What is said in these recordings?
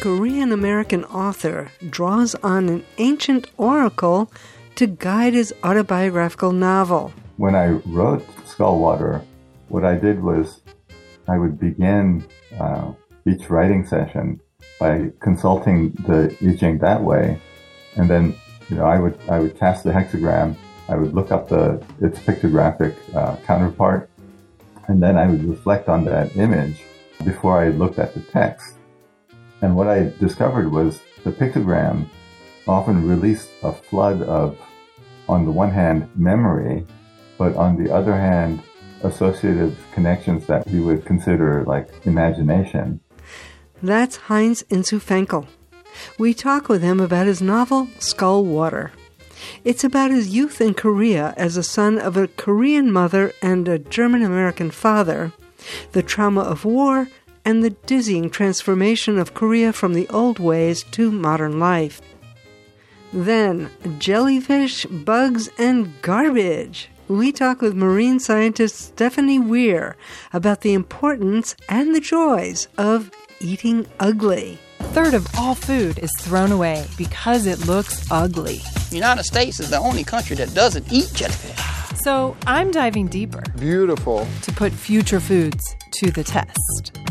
Korean American author draws on an ancient oracle to guide his autobiographical novel. When I wrote Skullwater, what I did was I would begin uh, each writing session by consulting the I Ching that way, and then you know I would I would cast the hexagram, I would look up the its pictographic uh, counterpart, and then I would reflect on that image before I looked at the text. And what I discovered was the pictogram often released a flood of, on the one hand, memory, but on the other hand, associative connections that we would consider like imagination. That's Heinz Insu Fenkl. We talk with him about his novel Skull Water. It's about his youth in Korea as a son of a Korean mother and a German American father, the trauma of war, and the dizzying transformation of Korea from the old ways to modern life. Then, jellyfish, bugs, and garbage. We talk with marine scientist Stephanie Wear about the importance and the joys of eating ugly. A third of all food is thrown away because it looks ugly. The United States is the only country that doesn't eat jellyfish. So I'm diving deeper. Beautiful. To put future foods to the test.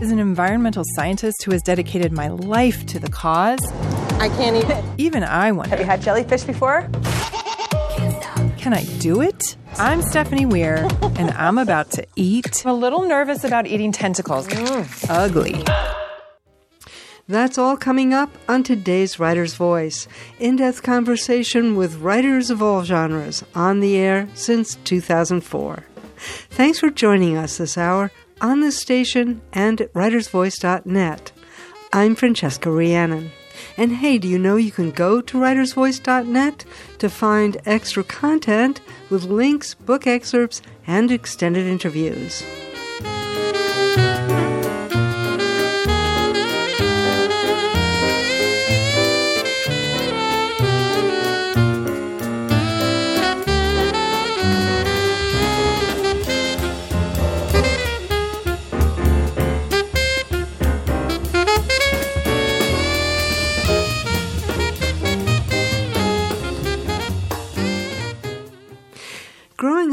As an environmental scientist who has dedicated my life to the cause, I can't eat it. Even I wonder. Have you had jellyfish before? Can I do it? I'm Stephanie Wear, and I'm about to eat. I'm a little nervous about eating tentacles. Mm. Ugly. That's all coming up on today's Writer's Voice. In depth conversation with writers of all genres on the air since 2004. Thanks for joining us this hour on this station and at writersvoice.net. I'm Francesca Rheannon. And hey, do you know you can go to writersvoice.net to find extra content with links, book excerpts, and extended interviews.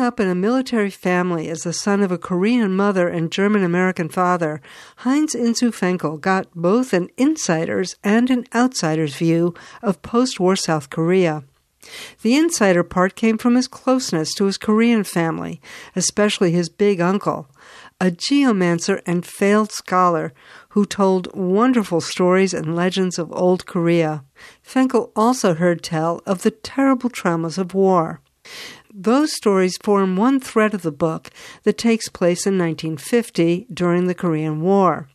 Up in a military family as the son of a Korean mother and German American father, Heinz Insu Fenkl got both an insider's and an outsider's view of post war South Korea. The insider part came from his closeness to his Korean family, especially his big uncle, a geomancer and failed scholar who told wonderful stories and legends of old Korea. Fenkl also heard tell of the terrible traumas of war. Those stories form one thread of the book that takes place in 1950 during the Korean War.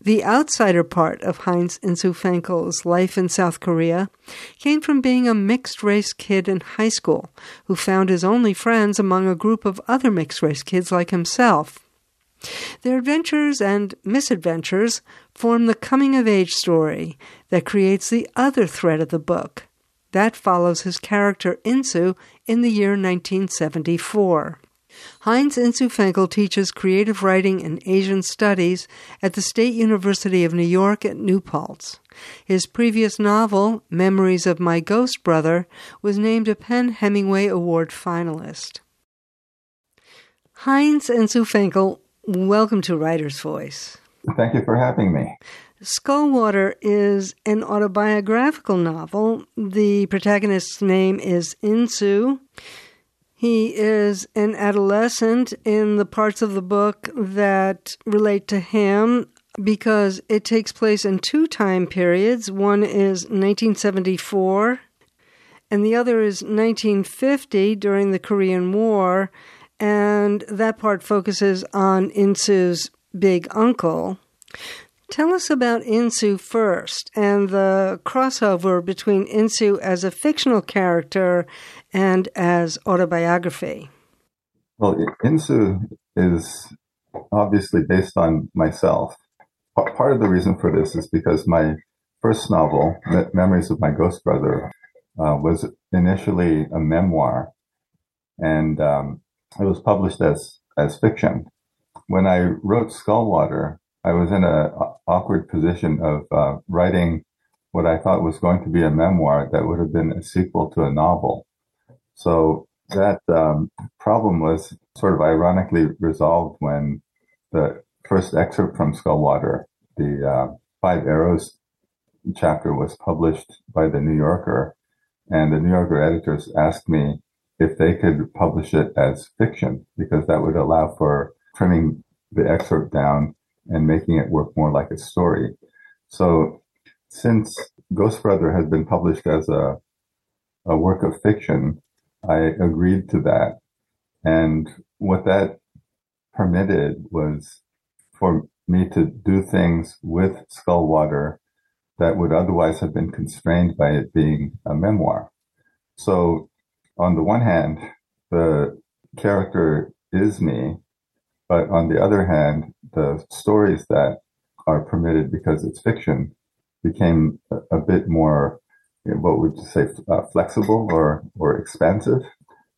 The outsider part of Heinz Insu Fenkl's life in South Korea came from being a mixed race kid in high school who found his only friends among a group of other mixed race kids like himself. Their adventures and misadventures form the coming of age story that creates the other thread of the book that follows his character Insu in the year 1974. Heinz Insu Fenkl teaches creative writing and Asian studies at the State University of New York at New Paltz. His previous novel, Memories of My Ghost Brother, was named a PEN Hemingway Award finalist. Heinz Insu Fenkl, welcome to Writer's Voice. Thank you for having me. Skullwater is an autobiographical novel. The protagonist's name is Insu. He is an adolescent in the parts of the book that relate to him because it takes place in two time periods. One is 1974, and the other is 1950 during the Korean War. And that part focuses on Insu's big uncle. Tell us about Insu first and the crossover between Insu as a fictional character and as autobiography. Well, Insu is obviously based on myself. Part of the reason for this is because my first novel, Memories of My Ghost Brother, uh, was initially a memoir, and um, it was published as as fiction. When I wrote Skullwater, I was in an awkward position of uh, writing what I thought was going to be a memoir that would have been a sequel to a novel. So that um, problem was sort of ironically resolved when the first excerpt from Skullwater, the uh, Five Arrows chapter, was published by the New Yorker. And the New Yorker editors asked me if they could publish it as fiction, because that would allow for trimming the excerpt down and making it work more like a story. So since Ghost Brother has been published as a, a work of fiction, I agreed to that. And what that permitted was for me to do things with Skullwater that would otherwise have been constrained by it being a memoir. So on the one hand, the character is me, but on the other hand, the stories that are permitted because it's fiction became a, a bit more, you know, what would you say, uh, flexible or, or expansive.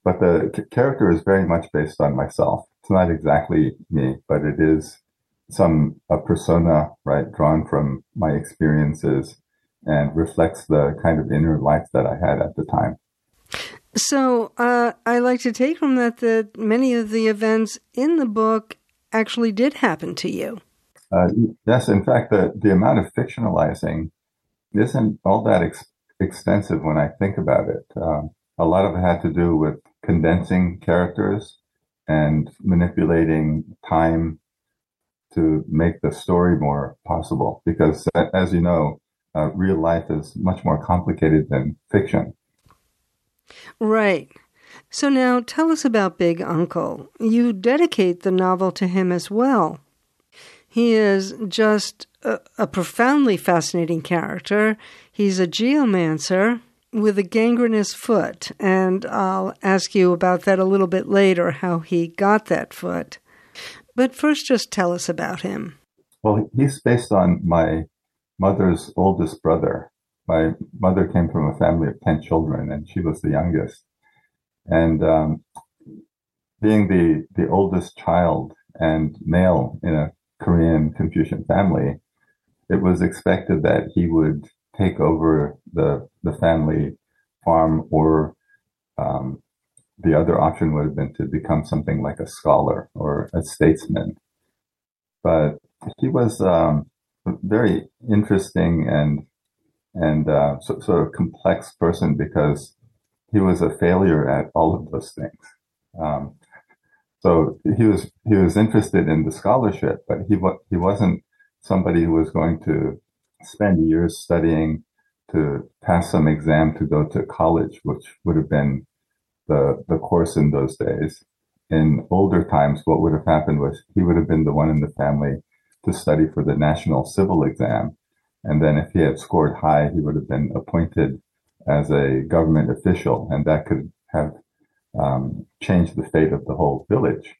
But the c- character is very much based on myself. It's not exactly me, but it is some a persona, right, drawn from my experiences and reflects the kind of inner life that I had at the time. So uh, I like to take from that that many of the events in the book actually did happen to you. Uh, yes, in fact, the, the amount of fictionalizing isn't all that ex- extensive when I think about it. Um, a lot of it had to do with condensing characters and manipulating time to make the story more possible. Because, as you know, uh, real life is much more complicated than fiction. Right. So now tell us about Big Uncle. You dedicate the novel to him as well. He is just a, a profoundly fascinating character. He's a geomancer with a gangrenous foot, and I'll ask you about that a little bit later, how he got that foot. But first, just tell us about him. Well, he's based on my mother's oldest brother. My mother came from a family of 10 children, and she was the youngest. And um, being the, the oldest child and male in a Korean Confucian family, it was expected that he would take over the, the family farm or um, the other option would have been to become something like a scholar or a statesman. But he was um, very interesting and and uh, so, sort of complex person because he was a failure at all of those things. Um, so he was he was interested in the scholarship, but he he wasn't somebody who was going to spend years studying to pass some exam to go to college, which would have been the, the course in those days. In older times, what would have happened was he would have been the one in the family to study for the national civil exam. And then if he had scored high, he would have been appointed as a government official, and that could have um, changed the fate of the whole village.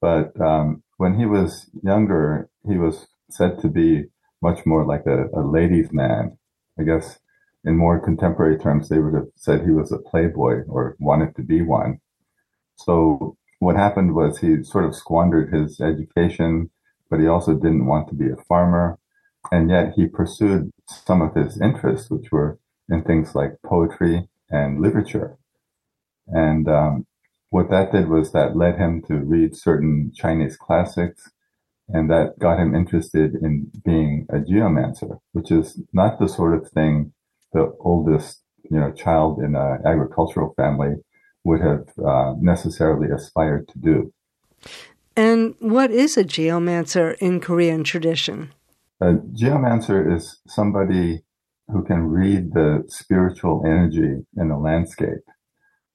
But um, when he was younger, he was said to be much more like a, a ladies' man. I guess in more contemporary terms, they would have said he was a playboy or wanted to be one. So what happened was he sort of squandered his education, but he also didn't want to be a farmer. And yet he pursued some of his interests, which were in things like poetry and literature. And um, what that did was that led him to read certain Chinese classics, and that got him interested in being a geomancer, which is not the sort of thing the oldest, you know, child in an agricultural family would have uh, necessarily aspired to do. And what is a geomancer in Korean tradition? A geomancer is somebody who can read the spiritual energy in a landscape.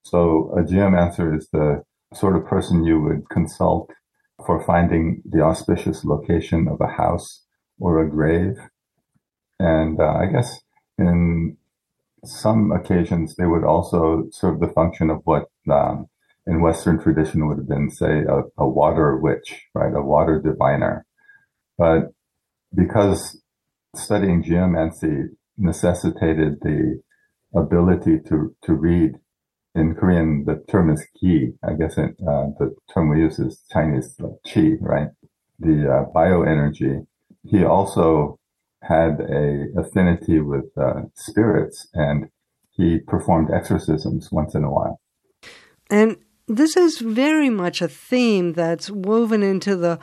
So a geomancer is the sort of person you would consult for finding the auspicious location of a house or a grave. And uh, I guess in some occasions, they would also serve the function of what um, in Western tradition would have been, say, a, a water witch, right? A water diviner. But because studying geomancy necessitated the ability to, to read in Korean, the term is ki. I guess uh, the term we use is Chinese like, chi, right? The uh, bioenergy he also had a affinity with uh, spirits and he performed exorcisms once in a while. And this is very much a theme that's woven into the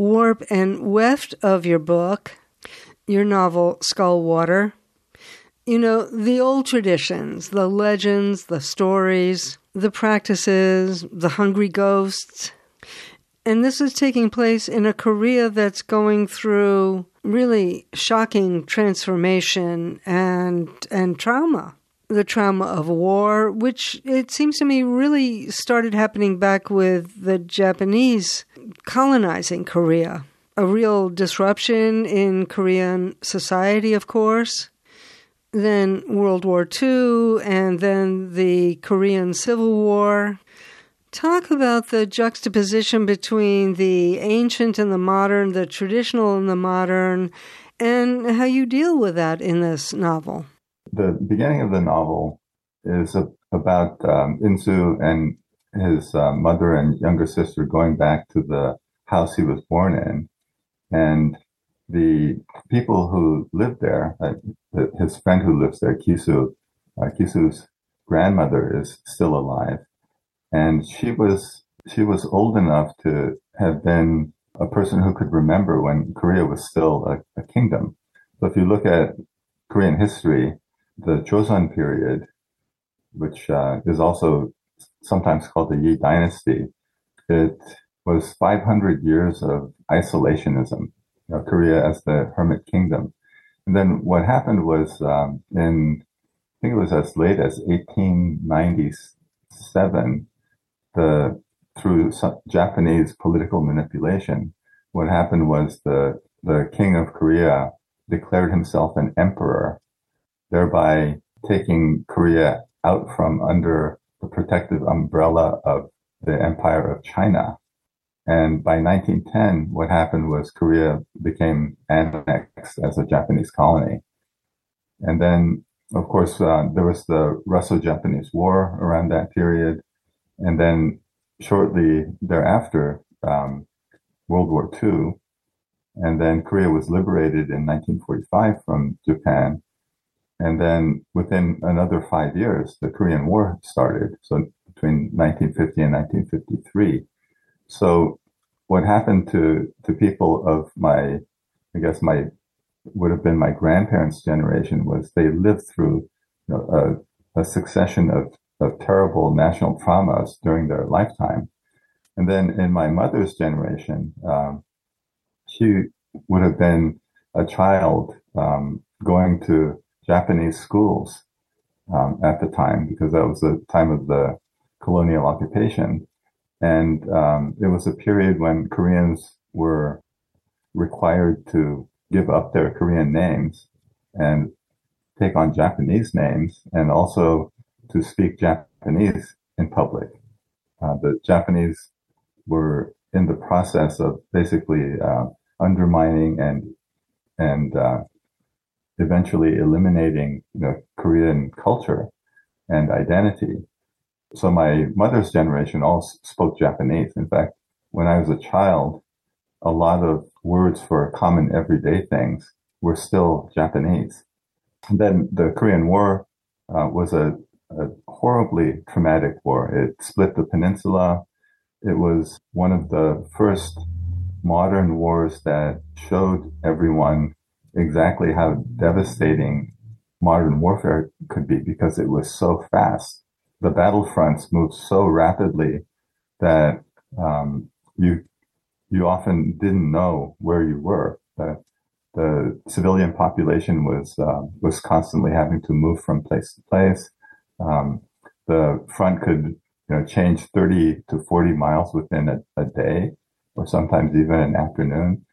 warp and weft of your book, your novel, Skull Water. You know, the old traditions, the legends, the stories, the practices, the hungry ghosts. And this is taking place in a Korea that's going through really shocking transformation and and trauma the trauma of war, which it seems to me really started happening back with the Japanese colonizing Korea. A real disruption in Korean society, of course. Then World War II, and then the Korean Civil War. Talk about the juxtaposition between the ancient and the modern, the traditional and the modern, and how you deal with that in this novel the beginning of the novel is about um, Insu and his uh, mother and younger sister going back to the house he was born in. And the people who live there, uh, his friend who lives there, Kisu, uh, Kisu's grandmother is still alive. And she was, she was old enough to have been a person who could remember when Korea was still a, a kingdom. So if you look at Korean history, the Joseon period, which uh, is also sometimes called the Yi Dynasty, it was 500 years of isolationism, you know, Korea as the hermit kingdom. And then what happened was um, in, I think it was as late as 1897, the through Japanese political manipulation, what happened was the the king of Korea declared himself an emperor thereby taking Korea out from under the protective umbrella of the Empire of China. And by 1910, what happened was Korea became annexed as a Japanese colony. And then, of course, uh, there was the Russo-Japanese War around that period. And then shortly thereafter, um, World War II. And then Korea was liberated in 1945 from Japan. And then within another five years, the Korean War started. So between 1950 and 1953. So what happened to, to people of my, I guess my, would have been my grandparents' generation was they lived through you know, a, a succession of, of terrible national traumas during their lifetime. And then in my mother's generation, um, she would have been a child um, going to Japanese schools um, at the time because that was the time of the colonial occupation. And um, it was a period when Koreans were required to give up their Korean names and take on Japanese names and also to speak Japanese in public. Uh, the Japanese were in the process of basically uh, undermining and and uh, eventually eliminating you know, Korean culture and identity. So my mother's generation all spoke Japanese. In fact, when I was a child, a lot of words for common everyday things were still Japanese. And then the Korean War uh, was a, a horribly traumatic war. It split the peninsula. It was one of the first modern wars that showed everyone exactly how devastating modern warfare could be because it was so fast. The battlefronts moved so rapidly that um, you you often didn't know where you were. The, the civilian population was uh, was constantly having to move from place to place. Um, the front could you know change 30 to 40 miles within a, a day or sometimes even an afternoon.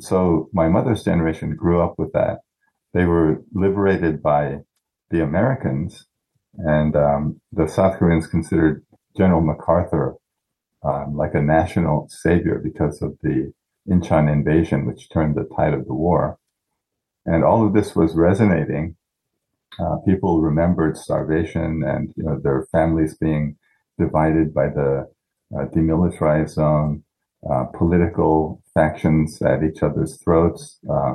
So my mother's generation grew up with that. They were liberated by the Americans, and um, the South Koreans considered General MacArthur um, like a national savior because of the Incheon invasion, which turned the tide of the war. And all of this was resonating. Uh, people remembered starvation and you know, their families being divided by the uh, demilitarized zone. Uh, political factions at each other's throats. Uh,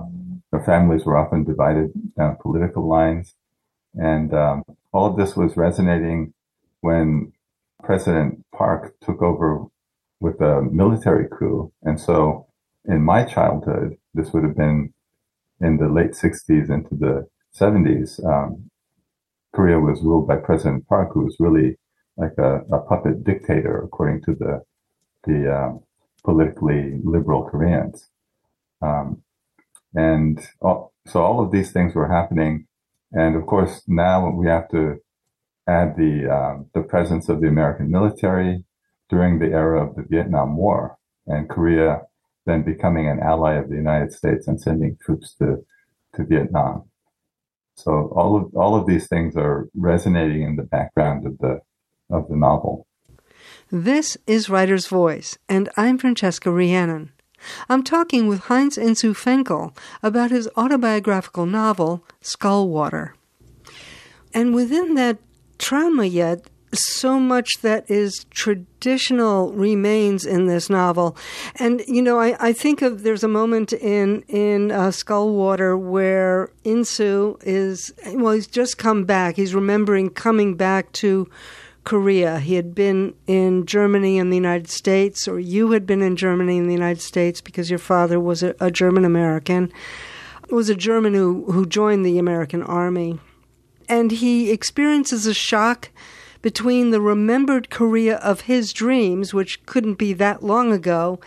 their families were often divided down political lines. And um, all of this was resonating when President Park took over with a military coup. And so in my childhood, this would have been in the late 60s into the 70s. Um, Korea was ruled by President Park, who was really like a, a puppet dictator, according to the the um, politically liberal Koreans. Um, and all, so all of these things were happening. And of course, now we have to add the, um, the presence of the American military during the era of the Vietnam War and Korea then becoming an ally of the United States and sending troops to, to Vietnam. So all of, all of these things are resonating in the background of the, of the novel. This is Writer's Voice, and I'm Francesca Rheannon. I'm talking with Heinz Insu Fenkl about his autobiographical novel, Skullwater. And within that trauma yet, so much that is traditional remains in this novel. And, you know, I, I think of there's a moment in, in uh, Skullwater where Insu is, well, he's just come back. He's remembering coming back to Korea. He had been in Germany and the United States, or you had been in Germany and the United States because your father was a, a German American, was a German who, who joined the American Army. And he experiences a shock between the remembered Korea of his dreams, which couldn't be that long ago,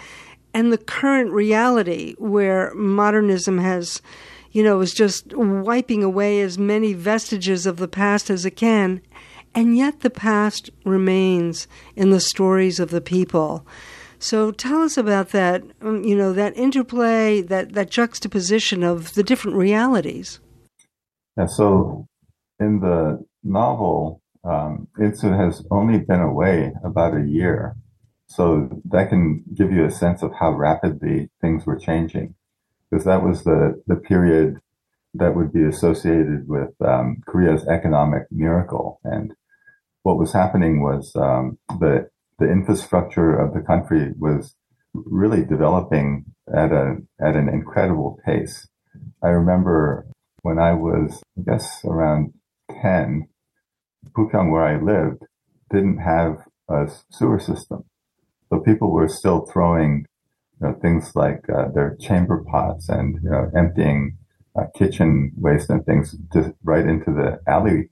and the current reality where modernism has, you know, is just wiping away as many vestiges of the past as it can and yet the past remains in the stories of the people. So tell us about that, um, you know, that interplay, that, that juxtaposition of the different realities. Yeah, so in the novel, um, has only been away about a year. So that can give you a sense of how rapidly things were changing. Because that was the, the period that would be associated with um, Korea's economic miracle. And what was happening was um, the the infrastructure of the country was really developing at a at an incredible pace. I remember when I was, I guess, around ten, Pupyeong, where I lived, didn't have a sewer system, so people were still throwing you know, things like uh, their chamber pots and you know, emptying uh, kitchen waste and things just right into the alley.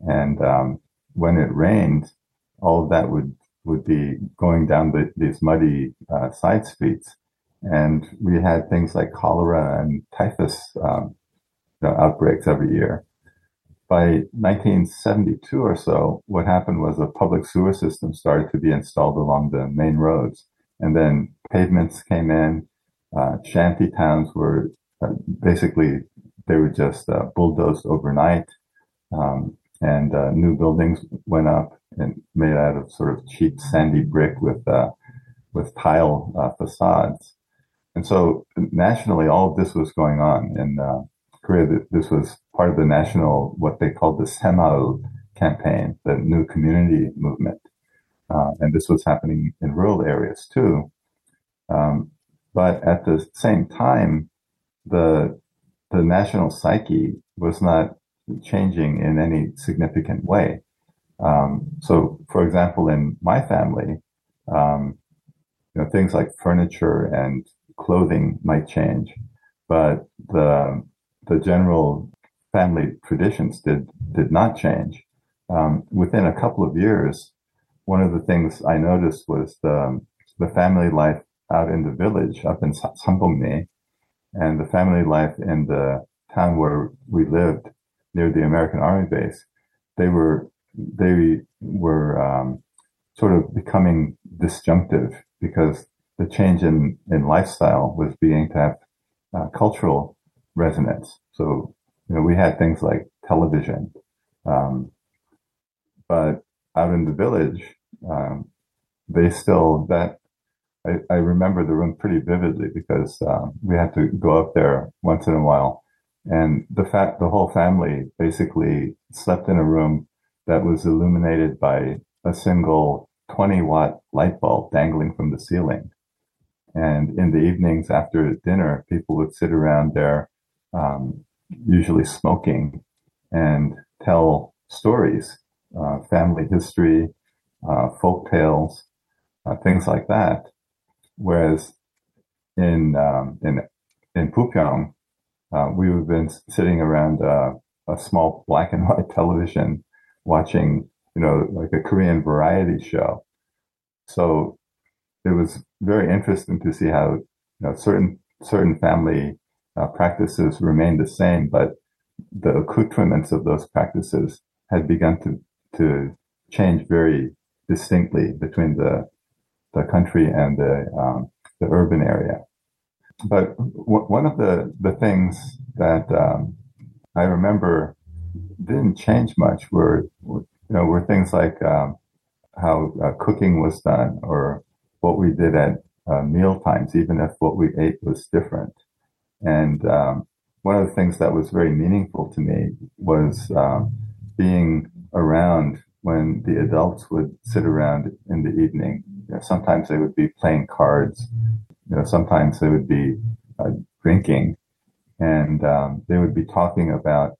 And um, when it rained, all of that would would be going down the, these muddy uh, side streets, and we had things like cholera and typhus um, you know, outbreaks every year. By 1972 or so, what happened was a public sewer system started to be installed along the main roads, and then pavements came in. Uh, shanty towns were basically they were just uh, bulldozed overnight. Um, and uh, new buildings went up and made out of sort of cheap sandy brick with uh, with tile uh, facades. And so nationally, all of this was going on in uh, Korea. This was part of the national what they called the Saemaul campaign, the new community movement, uh, and this was happening in rural areas too. Um, but at the same time, the the national psyche was not changing in any significant way. Um, so, for example, in my family, um, you know, things like furniture and clothing might change, but the the general family traditions did did not change. Um, within a couple of years, one of the things I noticed was the the family life out in the village up in Sambongni, and the family life in the town where we lived near the American Army base, they were they were um, sort of becoming disjunctive because the change in, in lifestyle was beginning to have uh, cultural resonance. So, you know, we had things like television, um, but out in the village, um, they still that I, I, remember the room pretty vividly because um, we had to go up there once in a while and the fact the whole family basically slept in a room that was illuminated by a single 20 watt light bulb dangling from the ceiling. And in the evenings after dinner, people would sit around there, um, usually smoking, and tell stories, uh, family history, uh, folk tales, uh, things like that. Whereas in um, in in Pupyeong, uh, we would have been sitting around uh, a small black and white television, watching you know like a Korean variety show. So it was very interesting to see how you know certain certain family uh, practices remained the same, but the accoutrements of those practices had begun to to change very distinctly between the the country and the um, the urban area. But w- one of the the things that um, I remember didn't change much were you know were things like um, how uh, cooking was done or what we did at uh, meal times, even if what we ate was different. And um, one of the things that was very meaningful to me was um, being around when the adults would sit around in the evening. You know, sometimes they would be playing cards. You know, sometimes they would be uh, drinking, and um, they would be talking about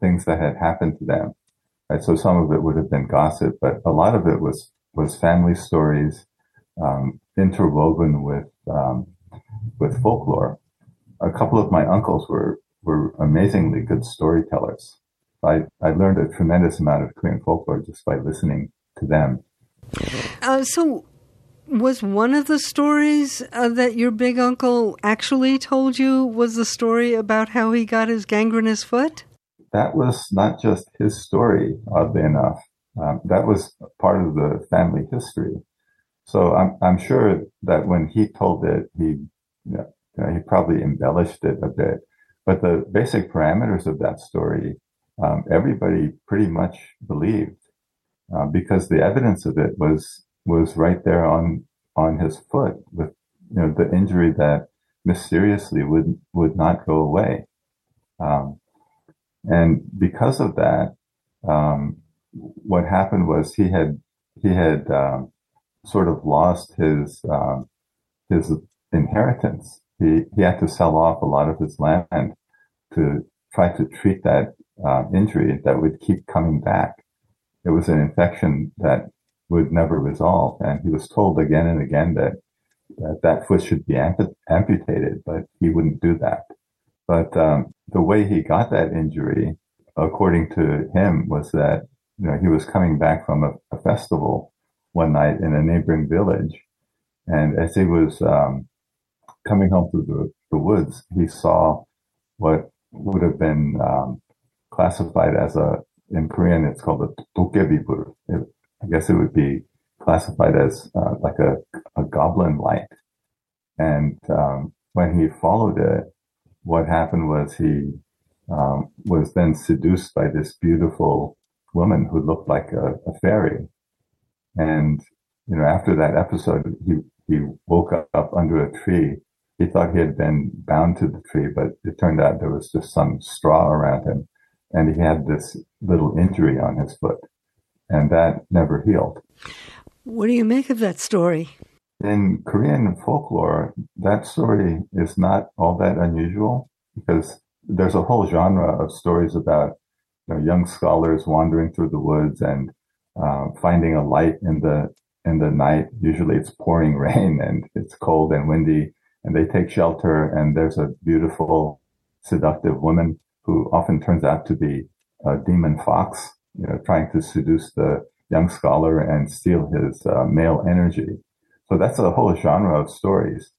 things that had happened to them. Right? So some of it would have been gossip, but a lot of it was was family stories um, interwoven with um, with folklore. A couple of my uncles were were amazingly good storytellers. I, I learned a tremendous amount of Korean folklore just by listening to them. Uh, so, was one of the stories uh, that your big uncle actually told you was the story about how he got his gangrenous foot? That was not just his story, oddly enough. Um, that was part of the family history. So I'm, I'm sure that when he told it, he, you know, he probably embellished it a bit. But the basic parameters of that story um, everybody pretty much believed uh, because the evidence of it was was right there on on his foot with you know the injury that mysteriously would would not go away. Um, and because of that um, what happened was he had he had um, sort of lost his um, his inheritance. He he had to sell off a lot of his land to try to treat that uh, injury that would keep coming back. It was an infection that would never resolve. And he was told again and again that that, that foot should be amp- amputated, but he wouldn't do that. But um, the way he got that injury, according to him, was that you know he was coming back from a, a festival one night in a neighboring village, and as he was um, coming home through the, the woods, he saw what would have been um, classified as a, in Korean, it's called a dokebibur. I guess it would be classified as uh, like a, a goblin light. And um, when he followed it, what happened was he um, was then seduced by this beautiful woman who looked like a, a, fairy. And, you know, after that episode, he, he woke up under a tree. He thought he had been bound to the tree, but it turned out there was just some straw around him and he had this little injury on his foot, and that never healed. What do you make of that story? In Korean folklore, that story is not all that unusual because there's a whole genre of stories about you know, young scholars wandering through the woods and uh, finding a light in the in the night. Usually, it's pouring rain and it's cold and windy, and they take shelter. And there's a beautiful, seductive woman who often turns out to be a demon fox, you know, trying to seduce the young scholar and steal his uh, male energy. So that's a whole genre of stories.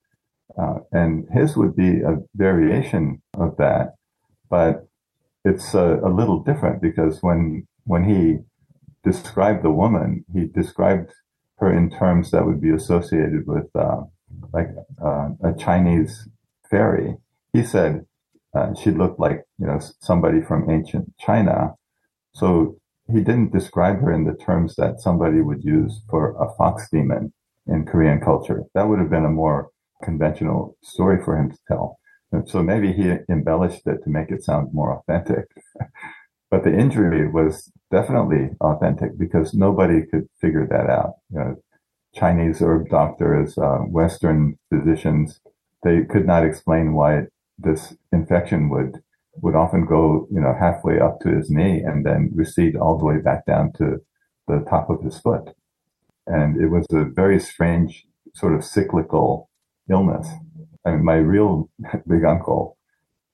Uh, and his would be a variation of that, but it's a, a, little different because when when he described the woman, he described her in terms that would be associated with uh, like uh, a Chinese fairy. He said uh, she looked like you know somebody from ancient China. So he didn't describe her in the terms that somebody would use for a fox demon in Korean culture. That would have been a more conventional story for him to tell. And so maybe he embellished it to make it sound more authentic. but the injury was definitely authentic because nobody could figure that out. You know, Chinese herb doctors, uh, Western physicians, they could not explain why this infection would would often go, you know, halfway up to his knee and then recede all the way back down to the top of his foot. And it was a very strange sort of cyclical illness. I mean, my real big uncle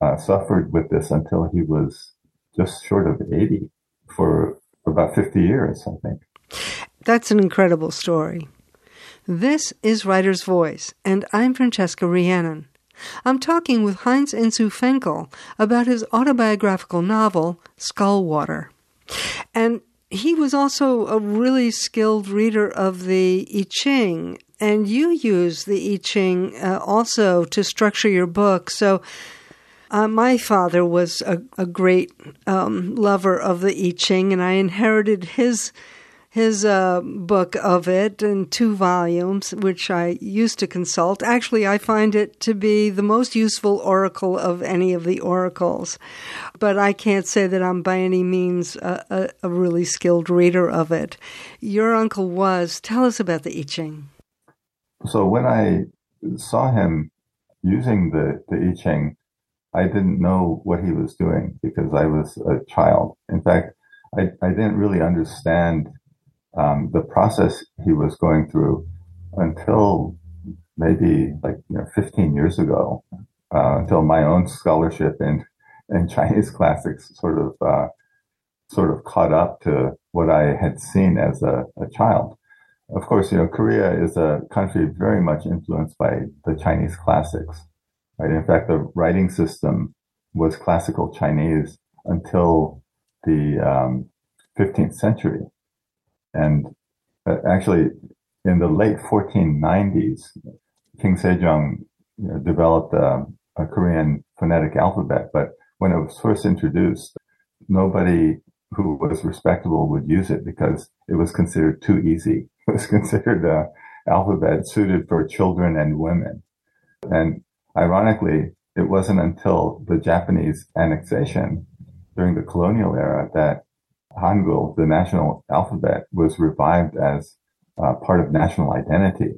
uh, suffered with this until he was just short of 80 for about 50 years, I think. That's an incredible story. This is Writer's Voice, and I'm Francesca Rheannon. I'm talking with Heinz Insu Fenkl about his autobiographical novel, Skullwater. And he was also a really skilled reader of the I Ching, and you use the I Ching uh, also to structure your book. So, uh, my father was a, a great um, lover of the I Ching, and I inherited his his uh, book of it in two volumes, which I used to consult. Actually, I find it to be the most useful oracle of any of the oracles, but I can't say that I'm by any means a, a, a really skilled reader of it. Your uncle was. Tell us about the I Ching. So when I saw him using the, the I Ching, I didn't know what he was doing because I was a child. In fact, I, I didn't really understand um, the process he was going through until maybe like you know 15 years ago, uh, until my own scholarship in in Chinese classics sort of uh, sort of caught up to what I had seen as a, a child. Of course, you know Korea is a country very much influenced by the Chinese classics. Right? In fact, the writing system was classical Chinese until the um, 15th century. And uh, actually, in the late 1490s, King Sejong you know, developed a, a, Korean phonetic alphabet. But when it was first introduced, nobody who was respectable would use it because it was considered too easy. It was considered an alphabet suited for children and women. And ironically, it wasn't until the Japanese annexation during the colonial era that Hangul, the national alphabet, was revived as uh, part of national identity.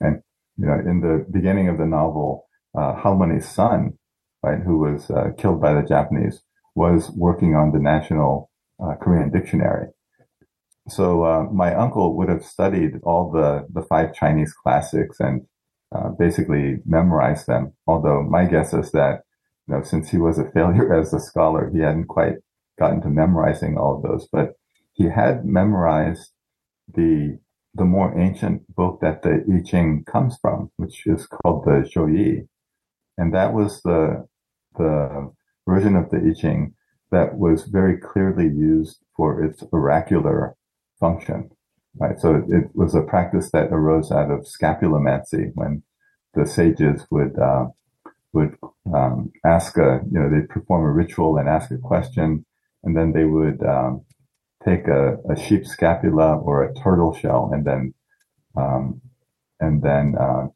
And, you know, in the beginning of the novel, uh, Halmoni's son, right, who was uh, killed by the Japanese, was working on the national uh, Korean dictionary. So uh, my uncle would have studied all the, the five Chinese classics and uh, basically memorized them. Although my guess is that, you know, since he was a failure as a scholar, he hadn't quite gotten to memorizing all of those, but he had memorized the the more ancient book that the I Ching comes from, which is called the Zhou and that was the the version of the I Ching that was very clearly used for its oracular function. Right, so it, was a practice that arose out of scapulomancy when the sages would uh, would um, ask a you know they'd perform a ritual and ask a question and then they would um, take a, a, sheep scapula or a turtle shell and then um, and then uh,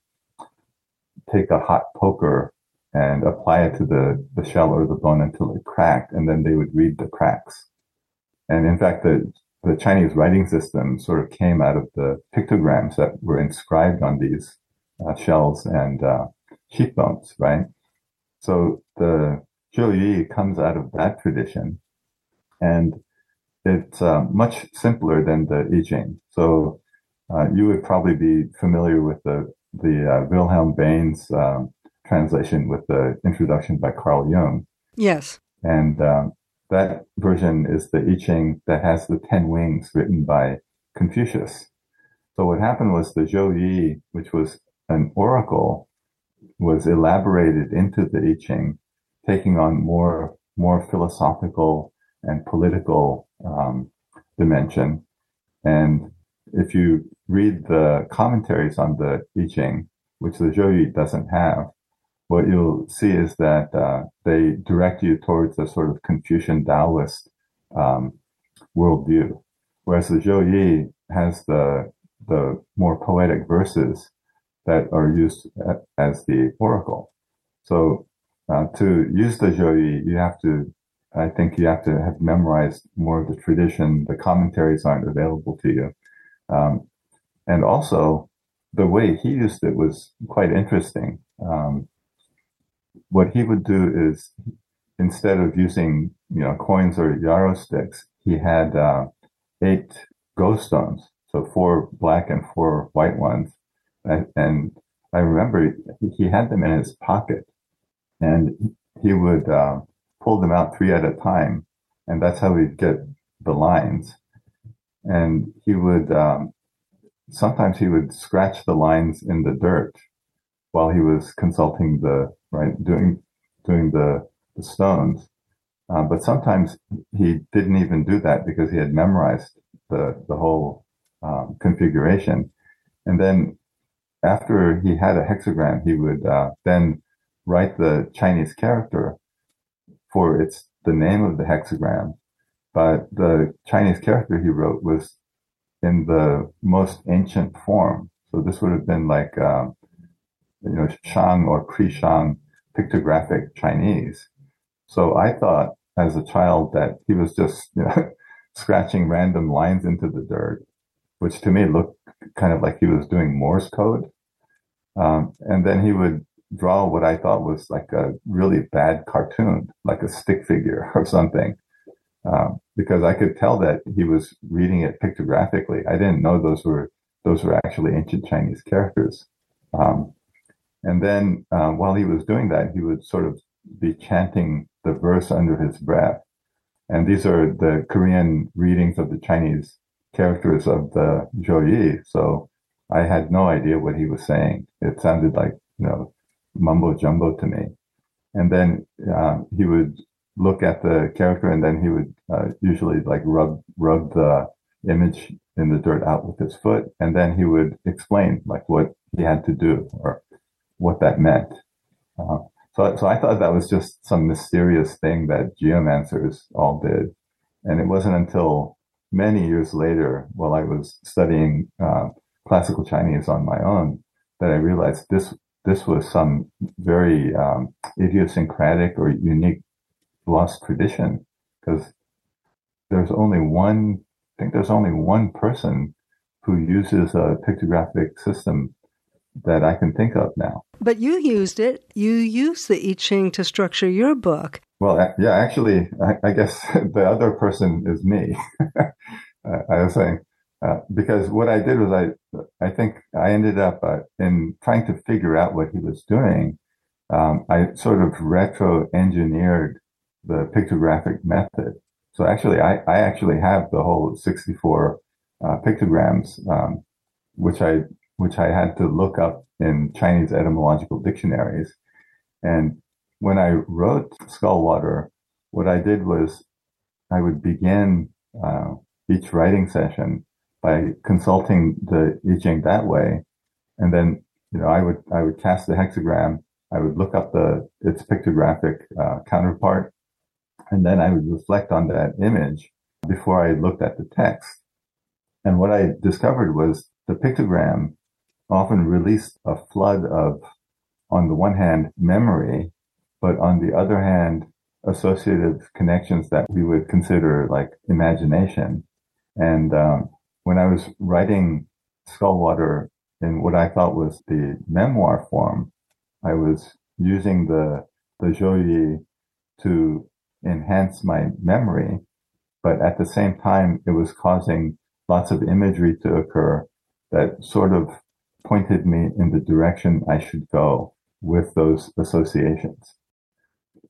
take a hot poker and apply it to the, the shell or the bone until it cracked, and then they would read the cracks. And in fact, the the Chinese writing system sort of came out of the pictograms that were inscribed on these uh, shells and uh, sheep bones, right? So the Zhou Yi comes out of that tradition and it's uh, much simpler than the I Ching. So uh, you would probably be familiar with the the uh, Wilhelm Baynes um, translation with the introduction by Carl Jung. Yes, and um, that version is the I Ching that has the ten wings written by Confucius. So what happened was the Zhou Yi, which was an oracle, was elaborated into the I Ching, taking on more more philosophical and political um, dimension. And if you read the commentaries on the I Ching, which the Zhou doesn't have, what you'll see is that uh, they direct you towards a sort of Confucian Taoist um, worldview, whereas the Zhou has the the more poetic verses that are used as the oracle. So uh, to use the Zhou you have to I think you have to have memorized more of the tradition. The commentaries aren't available to you. Um, and also the way he used it was quite interesting. Um, what he would do is instead of using you know coins or yarrow sticks, he had uh, eight go stones, so four black and four white ones, and I remember he had them in his pocket, and he would uh, pull them out three at a time, and that's how he'd get the lines. And he would um, sometimes he would scratch the lines in the dirt while he was consulting the right doing doing the, the stones. Uh, but sometimes he didn't even do that because he had memorized the the whole um, configuration, and then after he had a hexagram, he would uh, then write the Chinese character for its the name of the hexagram, but the Chinese character he wrote was in the most ancient form. So this would have been like um, you know Shang or pre-Shang pictographic Chinese. So I thought as a child that he was just you know scratching random lines into the dirt, which to me looked kind of like he was doing Morse code. Um, and then he would draw what I thought was like a really bad cartoon, like a stick figure or something, um, because I could tell that he was reading it pictographically. I didn't know those were those were actually ancient Chinese characters. Um, and then uh, while he was doing that, he would sort of be chanting the verse under his breath. And these are the Korean readings of the Chinese characters of the Zhou So I had no idea what he was saying. It sounded like, you know, mumbo jumbo to me. And then uh, he would look at the character and then he would uh, usually like rub, rub the image in the dirt out with his foot. And then he would explain like what he had to do or what that meant. Uh, so, so I thought that was just some mysterious thing that geomancers all did. And it wasn't until many years later, while I was studying uh, classical Chinese on my own, that I realized this this was some very um, idiosyncratic or unique lost tradition because there's only one. I think there's only one person who uses a pictographic system that I can think of now. But you used it. You used the I Ching to structure your book. Well, yeah, actually, I, I guess the other person is me. I was saying, uh, because what I did was I, I think I ended up uh, in trying to figure out what he was doing. Um, I sort of retro engineered the pictographic method. So actually, I, I actually have the whole 64 uh, pictograms, um, which I which I had to look up in Chinese etymological dictionaries. And when I wrote Skullwater, what I did was I would begin uh, each writing session by consulting the I Ching that way. And then, you know, I would, I would cast the hexagram. I would look up the, its pictographic uh, counterpart. And then I would reflect on that image before I looked at the text. And what I discovered was the pictogram often released a flood of, on the one hand, memory, but on the other hand, associative connections that we would consider like imagination. And um, when I was writing Skullwater in what I thought was the memoir form, I was using the the Zhou to enhance my memory, but at the same time, it was causing lots of imagery to occur that sort of pointed me in the direction I should go with those associations.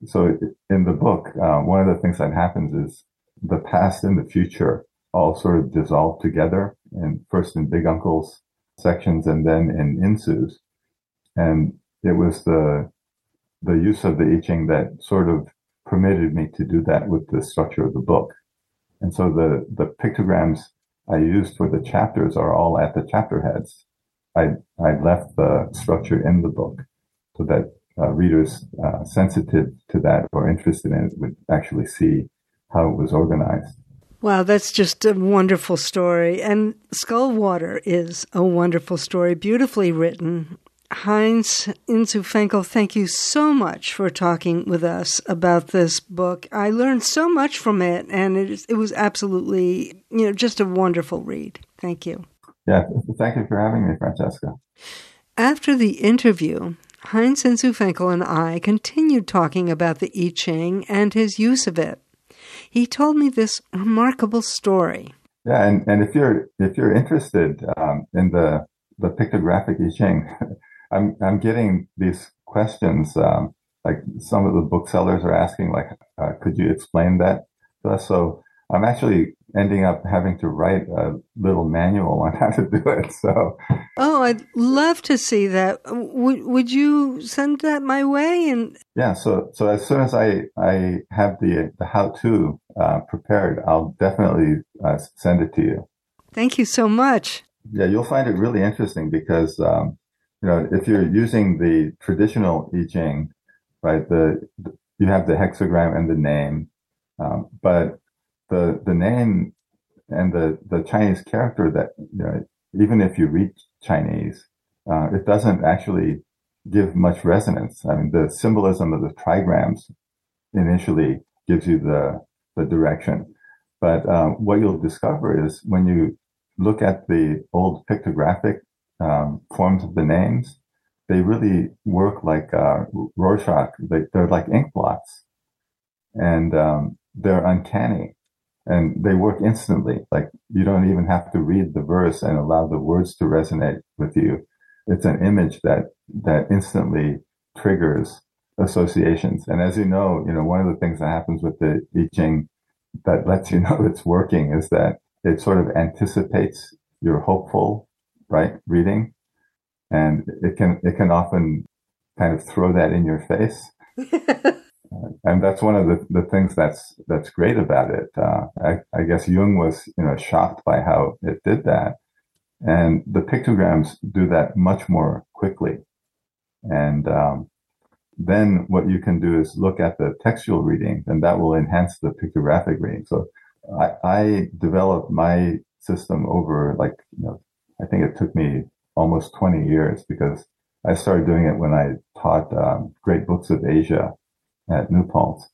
So in the book, uh, one of the things that happens is the past and the future all sort of dissolved together and first in Big Uncle's sections and then in Insu's. And it was the, the use of the I Ching that sort of permitted me to do that with the structure of the book. And so the, the pictograms I used for the chapters are all at the chapter heads. I, I left the structure in the book so that uh, readers uh, sensitive to that or interested in it would actually see how it was organized. Wow, that's just a wonderful story. And Skullwater is a wonderful story, beautifully written. Heinz Insu Fenkl, thank you so much for talking with us about this book. I learned so much from it, and it, it was absolutely, you know, just a wonderful read. Thank you. Yeah, thank you for having me, Francesca. After the interview, Heinz Insu Fenkl and I continued talking about the I Ching and his use of it. He told me this remarkable story. Yeah, and, and if you're if you're interested um, in the the pictographic I Ching, I'm I'm getting these questions. Um, like some of the booksellers are asking, like, uh, could you explain that to us? So I'm actually ending up having to write a little manual on how to do it. So, oh, I'd love to see that. Would would you send that my way? And yeah, so so as soon as I I have the the how to uh, prepared, I'll definitely uh, send it to you. Thank you so much. Yeah, you'll find it really interesting because um, you know if you're using the traditional I Ching, right? The you have the hexagram and the name, um, but the the name and the the Chinese character that you know, even if you read Chinese, uh, it doesn't actually give much resonance. I mean, the symbolism of the trigrams initially gives you the the direction, but um, what you'll discover is when you look at the old pictographic um, forms of the names, they really work like uh, Rorschach. They, are like ink blots, and um, they're uncanny and they work instantly. Like you don't even have to read the verse and allow the words to resonate with you. It's an image that that instantly triggers associations. And as you know, you know one of the things that happens with the I Ching that lets you know it's working is that it sort of anticipates your hopeful right reading, and it can it can often kind of throw that in your face. and that's one of the, the things that's that's great about it. Uh, I, I, guess Jung was you know shocked by how it did that, and the pictograms do that much more quickly. And um, then what you can do is look at the textual reading, and that will enhance the pictographic reading. So I, I developed my system over like you know I think it took me almost 20 years because I started doing it when I taught um, great books of Asia at New Paltz.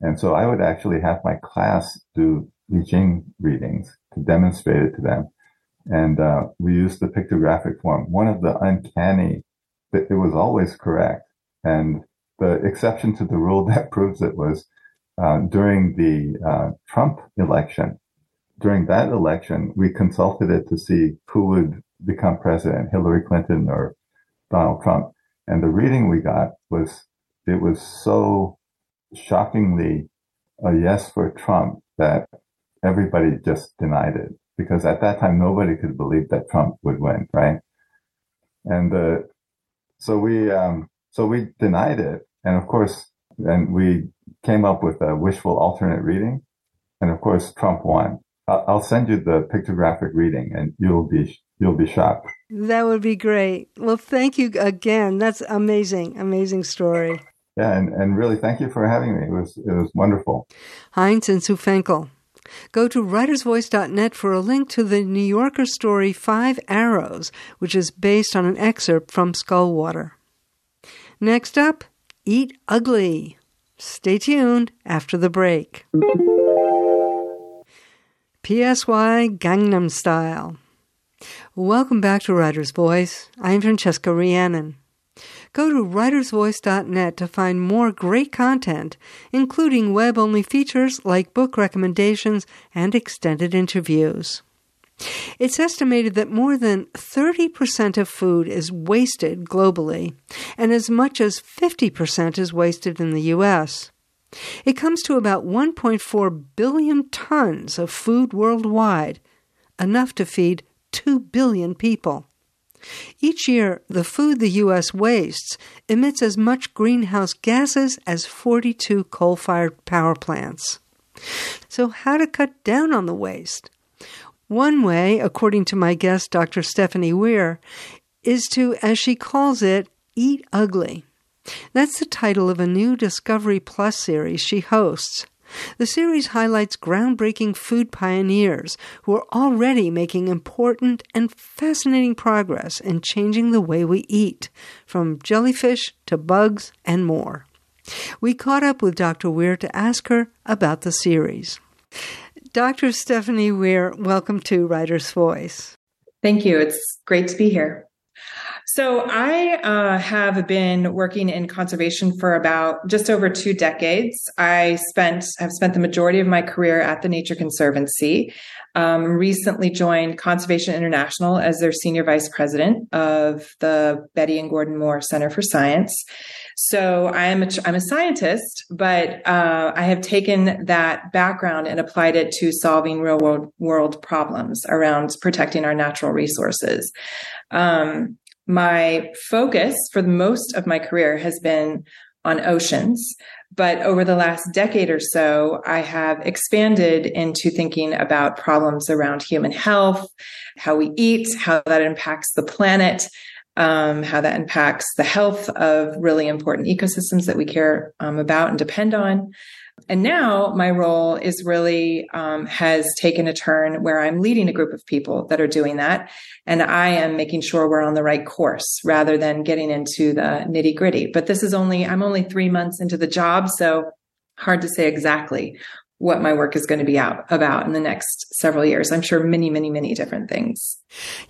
And so I would actually have my class do I Ching readings to demonstrate it to them. And uh, we used the pictographic form. One of the uncanny, it was always correct. And the exception to the rule that proves it was uh, during the uh, Trump election. During that election, we consulted it to see who would become president, Hillary Clinton or Donald Trump. And the reading we got was it was so shockingly a yes for Trump that everybody just denied it because at that time nobody could believe that Trump would win, right? And uh, so we um, so we denied it, and of course, and we came up with a wishful alternate reading, and of course, Trump won. I'll send you the pictographic reading, and you'll be you'll be shocked. That would be great. Well, thank you again. That's amazing, amazing story yeah, and, and really thank you for having me. It was it was wonderful. Heinz Insu Fenkl. Go to writersvoice.net for a link to the New Yorker story Five Arrows, which is based on an excerpt from Skullwater. Next up, Eat Ugly. Stay tuned after the break. PSY Gangnam Style. Welcome back to Writer's Voice. I'm Francesca Rheannon. Go to writersvoice.net to find more great content, including web only features like book recommendations and extended interviews. It's estimated that more than 30% of food is wasted globally, and as much as 50% is wasted in the U.S. It comes to about 1.4 billion tons of food worldwide, enough to feed 2 billion people. Each year, the food the U.S. wastes emits as much greenhouse gases as 42 coal fired power plants. So, how to cut down on the waste? One way, according to my guest, Dr. Stephanie Wear, is to, as she calls it, eat ugly. That's the title of a new Discovery Plus series she hosts. The series highlights groundbreaking food pioneers who are already making important and fascinating progress in changing the way we eat, from jellyfish to bugs and more. We caught up with Dr. Wear to ask her about the series. Dr. Stephanie Wear, welcome to Writer's Voice. Thank you. It's great to be here. So I uh, have been working in conservation for about just over two decades. I spent have spent the majority of my career at the Nature Conservancy. Um, recently joined Conservation International as their senior vice president of the Betty and Gordon Moore Center for Science. So I am a, I'm a scientist, but uh, I have taken that background and applied it to solving real world, world problems around protecting our natural resources. Um, my focus for the most of my career has been on oceans. But over the last decade or so, I have expanded into thinking about problems around human health, how we eat, how that impacts the planet, um, how that impacts the health of really important ecosystems that we care um, about and depend on. And now my role is really um, has taken a turn where I'm leading a group of people that are doing that. And I am making sure we're on the right course rather than getting into the nitty gritty. But this is only, I'm only three months into the job. So hard to say exactly what my work is going to be out about in the next several years. I'm sure many, many, many different things.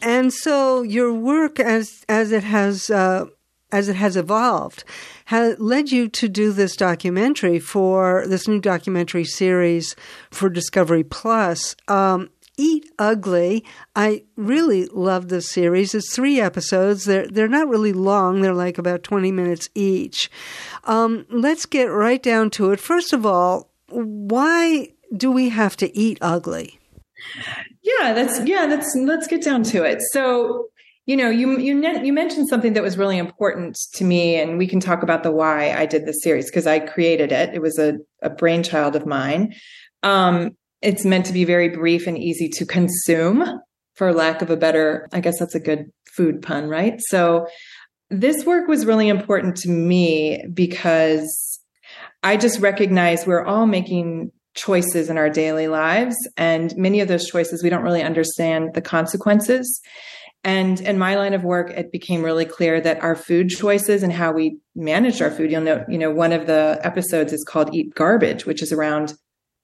And so your work as as it has uh, as it has evolved has led you to do this documentary for this new documentary series for Discovery Plus. Um, Eat Ugly. I really love this series. It's three episodes. They're they're not really long. They're like about twenty minutes each. Um, let's get right down to it. First of all, why do we have to eat ugly? Yeah, that's yeah. That's let's get down to it. So you know, you you you mentioned something that was really important to me, and we can talk about the why I did this series because I created it. It was a, a brainchild of mine. Um, it's meant to be very brief and easy to consume, for lack of a better, I guess that's a good food pun, right? So, this work was really important to me because I just recognize we're all making choices in our daily lives, and many of those choices we don't really understand the consequences. And in my line of work, it became really clear that our food choices and how we managed our food, you'll know, you know, one of the episodes is called Eat Garbage, which is around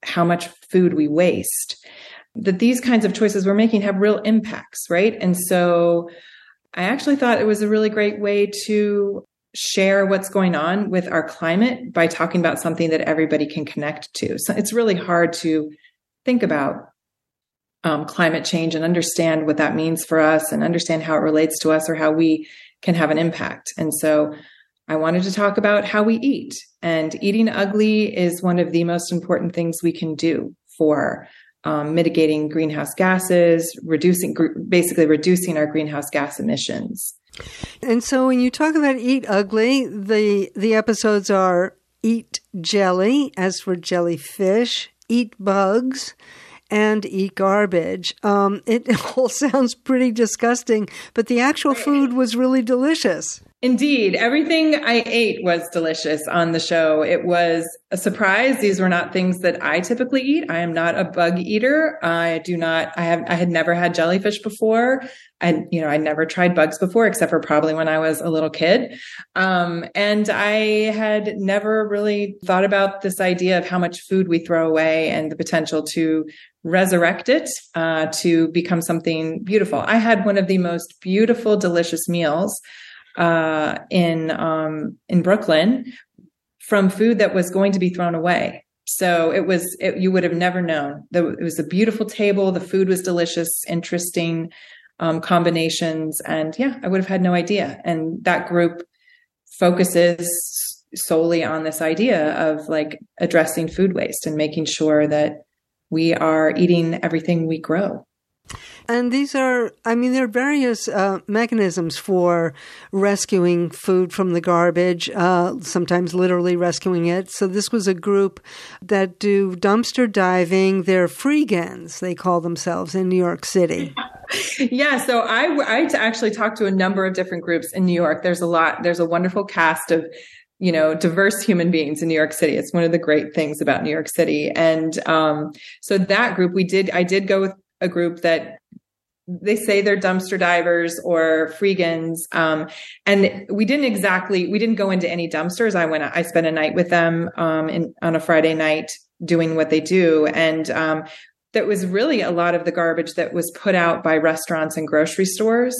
how much food we waste. That these kinds of choices we're making have real impacts, right? And so I actually thought it was a really great way to share what's going on with our climate by talking about something that everybody can connect to. So it's really hard to think about um, climate change and understand what that means for us and understand how it relates to us or how we can have an impact. And so I wanted to talk about how we eat. And eating ugly is one of the most important things we can do for um, mitigating greenhouse gases, reducing, basically reducing our greenhouse gas emissions. And so when you talk about eat ugly, the, the episodes are eat jelly, as for jellyfish, eat bugs, and eat garbage. Um, it all sounds pretty disgusting, but the actual food was really delicious. Indeed, everything I ate was delicious on the show. It was a surprise. These were not things that I typically eat. I am not a bug eater. I do not. I have. I had never had jellyfish before. I, you know, I never tried bugs before, except for probably when I was a little kid. Um, and I had never really thought about this idea of how much food we throw away and the potential to resurrect it uh, to become something beautiful. I had one of the most beautiful, delicious meals uh, in um, in Brooklyn from food that was going to be thrown away. So it was it, you would have never known. it was a beautiful table. The food was delicious, interesting um, combinations, and yeah, I would have had no idea. And that group focuses solely on this idea of like addressing food waste and making sure that we are eating everything we grow. And these are, I mean, there are various uh, mechanisms for rescuing food from the garbage, uh, sometimes literally rescuing it. So this was a group that do dumpster diving. They're freegans, they call themselves in New York City. yeah, so I, I actually talked to a number of different groups in New York. There's a lot, there's a wonderful cast of you know diverse human beings in new york city it's one of the great things about new york city and um, so that group we did i did go with a group that they say they're dumpster divers or freegans. Um, and we didn't exactly, we didn't go into any dumpsters. I went, I spent a night with them, um, in, on a Friday night doing what they do. And, um, that was really a lot of the garbage that was put out by restaurants and grocery stores.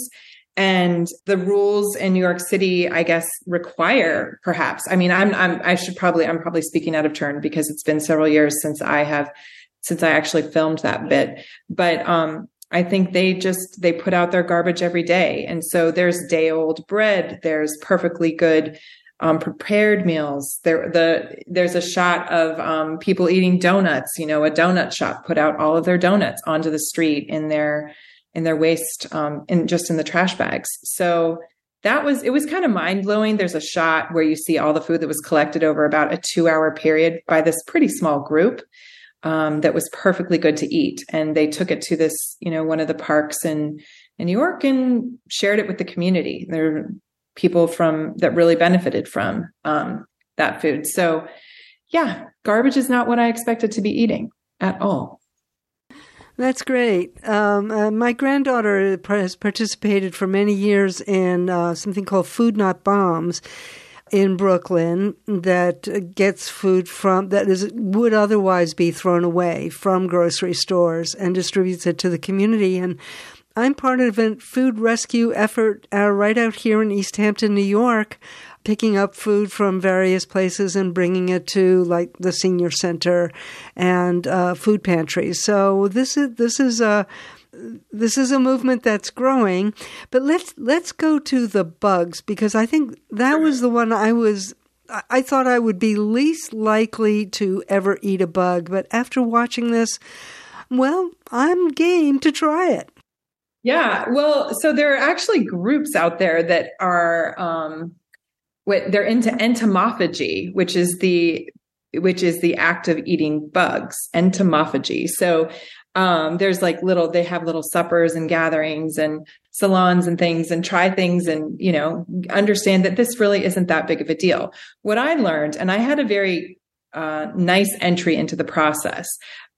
And the rules in New York City, I guess, require perhaps. I mean, I'm, I'm, I should probably, I'm probably speaking out of turn because it's been several years since I have, since I actually filmed that bit. But, um, I think they just, they put out their garbage every day. And so there's day old bread. There's perfectly good um, prepared meals. There, the there's a shot of um, people eating donuts. You know, a donut shop put out all of their donuts onto the street in their in their waste, um, in just in the trash bags. So that was it was kind of mind blowing. There's a shot where you see all the food that was collected over about a two hour period by this pretty small group. Um, that was perfectly good to eat, and they took it to this, you know, one of the parks in in New York and shared it with the community. There were people from that really benefited from um, that food. So, yeah, garbage is not what I expected to be eating at all. That's great. Um, uh, my granddaughter has participated for many years in uh, something called Food Not Bombs in Brooklyn that gets food from that is would otherwise be thrown away from grocery stores and distributes it to the community. And I'm part of a food rescue effort uh, right out here in East Hampton, New York, picking up food from various places and bringing it to like the senior center and uh, food pantries. So this is this is a this is a movement that's growing. But let's let's go to the bugs because I think that was the one I was I thought I would be least likely to ever eat a bug, but after watching this, well, I'm game to try it. Yeah, well, so there are actually groups out there that are um, they're into entomophagy, which is the which is the act of eating bugs. Entomophagy. So um, there's like little they have little suppers and gatherings and salons and things and try things and you know understand that this really isn't that big of a deal. What I learned, and I had a very uh, nice entry into the process.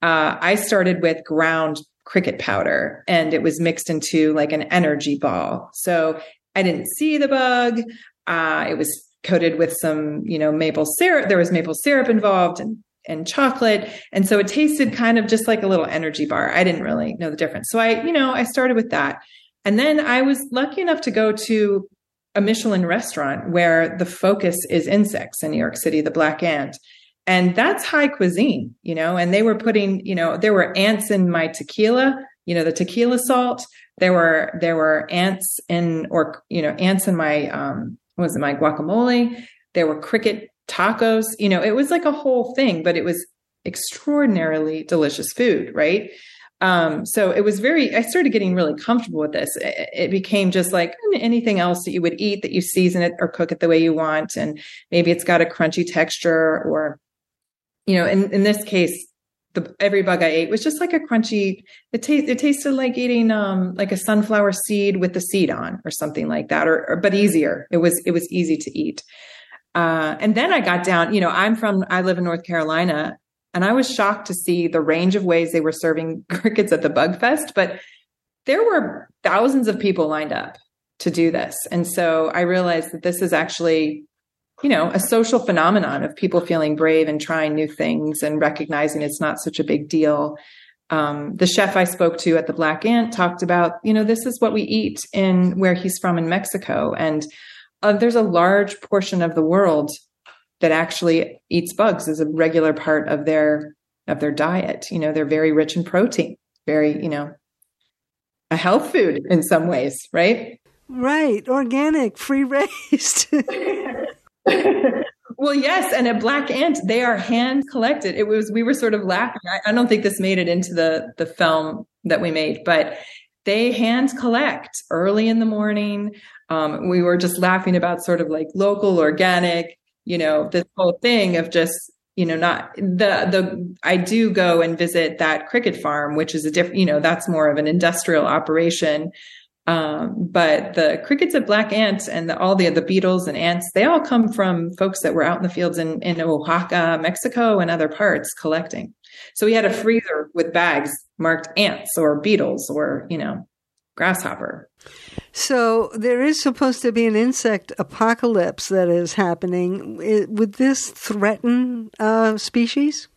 Uh, I started with ground cricket powder and it was mixed into like an energy ball. So I didn't see the bug. Uh, it was coated with some, you know, maple syrup. There was maple syrup involved and, and chocolate. And so it tasted kind of just like a little energy bar. I didn't really know the difference. So I, you know, I started with that. And then I was lucky enough to go to a Michelin restaurant where the focus is insects in New York City, the black ant and that's high cuisine you know and they were putting you know there were ants in my tequila you know the tequila salt there were there were ants in or you know ants in my um was it my guacamole there were cricket tacos you know it was like a whole thing but it was extraordinarily delicious food right um, so it was very, I started getting really comfortable with this. It, it, became just like anything else that you would eat that you season it or cook it the way you want. And maybe it's got a crunchy texture or you know, in, in this case, the every bug I ate was just like a crunchy. It tasted it tasted like eating um like a sunflower seed with the seed on or something like that, or, or but easier. It was it was easy to eat. Uh, and then I got down. You know, I'm from I live in North Carolina, and I was shocked to see the range of ways they were serving crickets at the Bug Fest. But there were thousands of people lined up to do this, and so I realized that this is actually you know, a social phenomenon of people feeling brave and trying new things and recognizing it's not such a big deal. Um, the chef I spoke to at the Black Ant talked about, you know, this is what we eat in where he's from in Mexico. And uh, there's a large portion of the world that actually eats bugs as a regular part of their of their diet. You know, they're very rich in protein, very, you know, a health food in some ways, right? Right, organic, free raised. well, yes, and a black ant, they are hand collected. It was we were sort of laughing. I, I don't think this made it into the the film that we made, but they hand collect early in the morning. Um, we were just laughing about sort of like local, organic, you know, this whole thing of just you know not the the i do go and visit that cricket farm which is a different you know that's more of an industrial operation um, but the crickets at black ants and the, all the the beetles and ants, they all come from folks that were out in the fields in, in Oaxaca, Mexico, and other parts collecting. So we had a freezer with bags marked ants or beetles or you know grasshopper. So there is supposed to be an insect apocalypse that is happening. Would this threaten uh, species?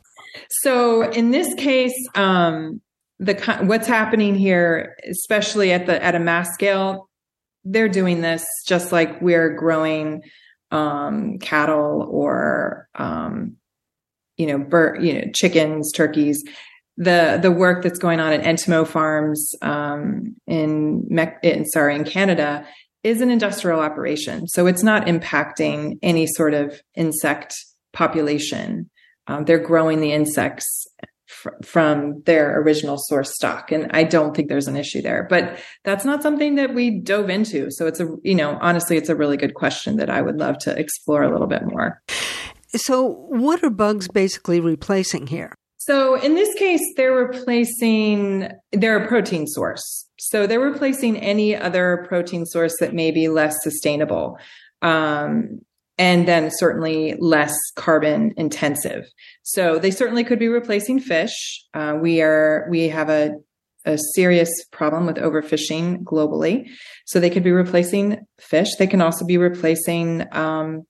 So in this case, um, the what's happening here, especially at the at a mass scale, they're doing this just like we're growing um, cattle or um, you know, you know, chickens, turkeys. The the work that's going on at Entomo Farms um, in, Me- in sorry in Canada is an industrial operation, so it's not impacting any sort of insect population. Um, they're growing the insects fr- from their original source stock, and I don't think there's an issue there. But that's not something that we dove into. So it's a you know honestly, it's a really good question that I would love to explore a little bit more. So, what are bugs basically replacing here? So, in this case, they're replacing, they're a protein source. So, they're replacing any other protein source that may be less sustainable. Um, and then certainly less carbon intensive. So they certainly could be replacing fish. Uh, we are we have a a serious problem with overfishing globally. So they could be replacing fish. They can also be replacing um,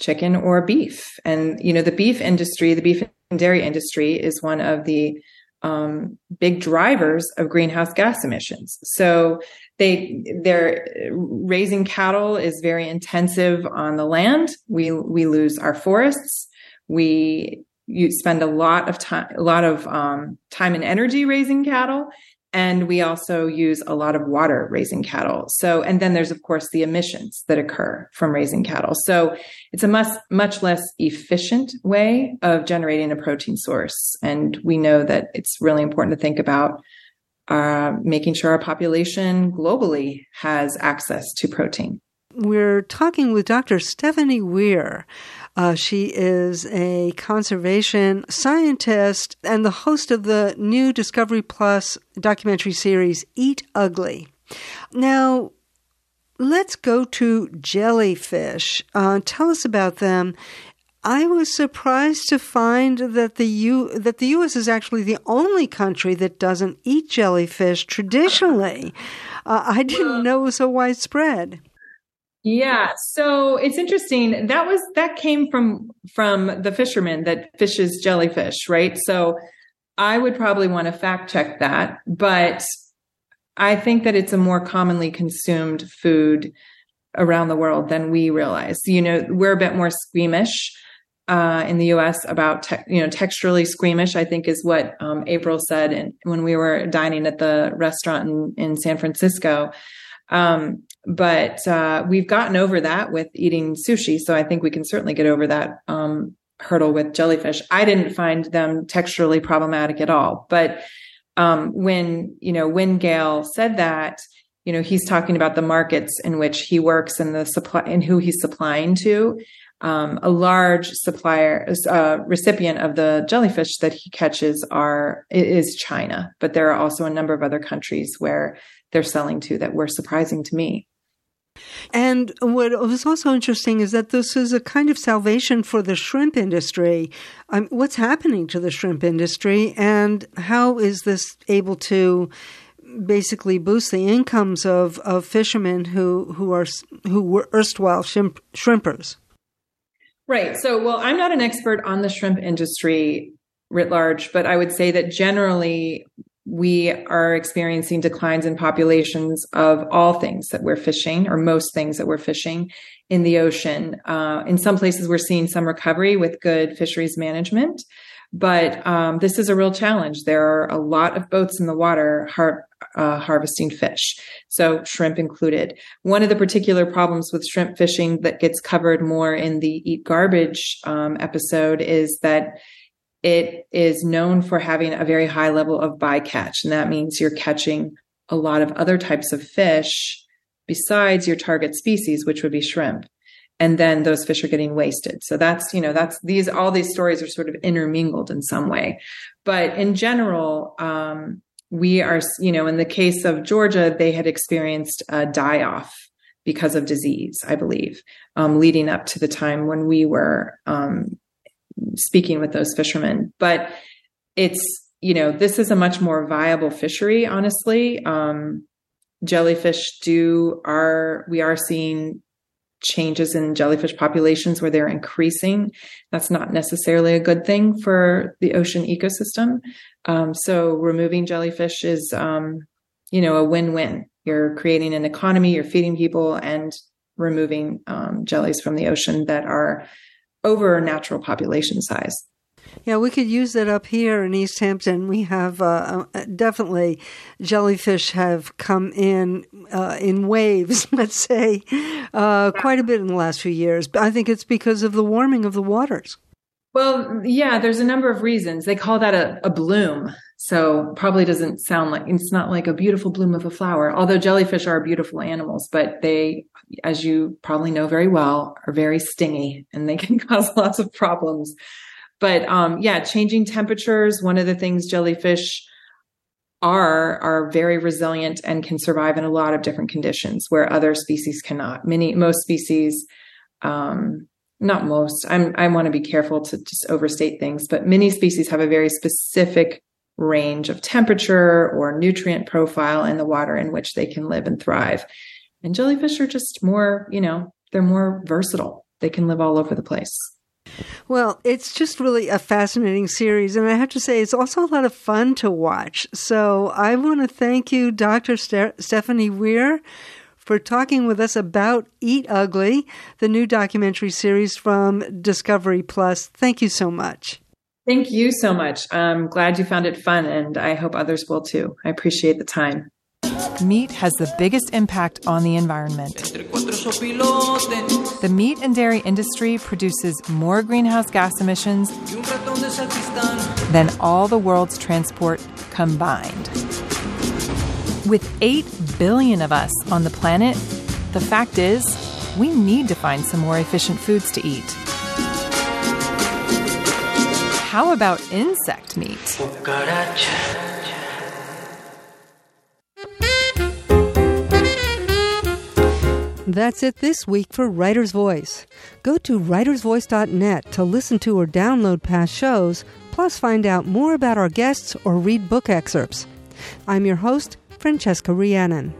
chicken or beef. And, you know, the beef industry, the beef dairy industry is one of the um, big drivers of greenhouse gas emissions. So they they're raising cattle is very intensive on the land. We we lose our forests. We you spend a lot of time a lot of um, time and energy raising cattle and we also use a lot of water raising cattle. So, and then there's of course the emissions that occur from raising cattle. So it's a much, much less efficient way of generating a protein source. And we know that it's really important to think about uh, making sure our population globally has access to protein. We're talking with Dr. Stephanie Wear. Uh, she is a conservation scientist and the host of the new Discovery Plus documentary series, Eat Ugly. Now, let's go to jellyfish. Uh, tell us about them. I was surprised to find that the U that the U.S. is actually the only country that doesn't eat jellyfish traditionally. Uh, I didn't know it was so widespread. Yeah, so it's interesting. That was that came from from the fisherman that fishes jellyfish, right? So I would probably want to fact check that, but I think that it's a more commonly consumed food around the world than we realize. You know, we're a bit more squeamish uh, in the U.S. about te- you know texturally squeamish. I think is what um, April said, and when we were dining at the restaurant in, in San Francisco. Um, but uh, we've gotten over that with eating sushi. So I think we can certainly get over that um, hurdle with jellyfish. I didn't find them texturally problematic at all. But um, when, you know, when Gail said that, you know, he's talking about the markets in which he works and the supply and who he's supplying to. Um, a large supplier, uh, recipient of the jellyfish that he catches are is China, but there are also a number of other countries where they're selling to that were surprising to me. And what was also interesting is that this is a kind of salvation for the shrimp industry. Um, what's happening to the shrimp industry, and how is this able to basically boost the incomes of, of fishermen who who are who were erstwhile shrimp, shrimpers? Right. So, well, I'm not an expert on the shrimp industry writ large, but I would say that generally we are experiencing declines in populations of all things that we're fishing, or most things that we're fishing in the ocean. Uh, in some places, we're seeing some recovery with good fisheries management, but um, this is a real challenge. There are a lot of boats in the water har- uh, harvesting fish, so shrimp included. One of the particular problems with shrimp fishing that gets covered more in the Eat Garbage um, episode is that it is known for having a very high level of bycatch, and that means you're catching a lot of other types of fish besides your target species, which would be shrimp. And then those fish are getting wasted. So that's, you know, that's these, all these stories are sort of intermingled in some way. But in general, um, we are, you know, in the case of Georgia, they had experienced a die off because of disease, I believe, um, leading up to the time when we were um, speaking with those fishermen. But it's, you know, this is a much more viable fishery, honestly. Um, jellyfish do are, we are seeing changes in jellyfish populations where they're increasing. That's not necessarily a good thing for the ocean ecosystem. Um, so removing jellyfish is, um, you know, a win-win. You're creating an economy, you're feeding people, and removing um, jellies from the ocean that are over natural population size. Yeah, we could use it up here in East Hampton. We have uh, uh, definitely jellyfish have come in uh, in waves, let's say, uh, quite a bit in the last few years. But I think it's because of the warming of the waters. Well, yeah, there's a number of reasons. They call that a, a bloom. So probably doesn't sound like it's not like a beautiful bloom of a flower, although jellyfish are beautiful animals, but they, as you probably know very well, are very stingy and they can cause lots of problems. But um, yeah, changing temperatures, one of the things jellyfish are are very resilient and can survive in a lot of different conditions where other species cannot. Many most species um, not most. I'm, I want to be careful to just overstate things, but many species have a very specific range of temperature or nutrient profile in the water in which they can live and thrive. And jellyfish are just more, you know, they're more versatile. They can live all over the place. Well, it's just really a fascinating series. And I have to say, it's also a lot of fun to watch. So I want to thank you, Dr. Ste- Stephanie Wear, for talking with us about Eat Ugly, the new documentary series from Discovery Plus. Thank you so much. Thank you so much. I'm glad you found it fun, and I hope others will too. I appreciate the time. Meat has the biggest impact on the environment. The meat and dairy industry produces more greenhouse gas emissions than all the world's transport combined. With 8 billion of us on the planet, the fact is, we need to find some more efficient foods to eat. How about insect meat? That's it this week for Writer's Voice. Go to writersvoice.net to listen to or download past shows, plus find out more about our guests or read book excerpts. I'm your host, Francesca Rheannon.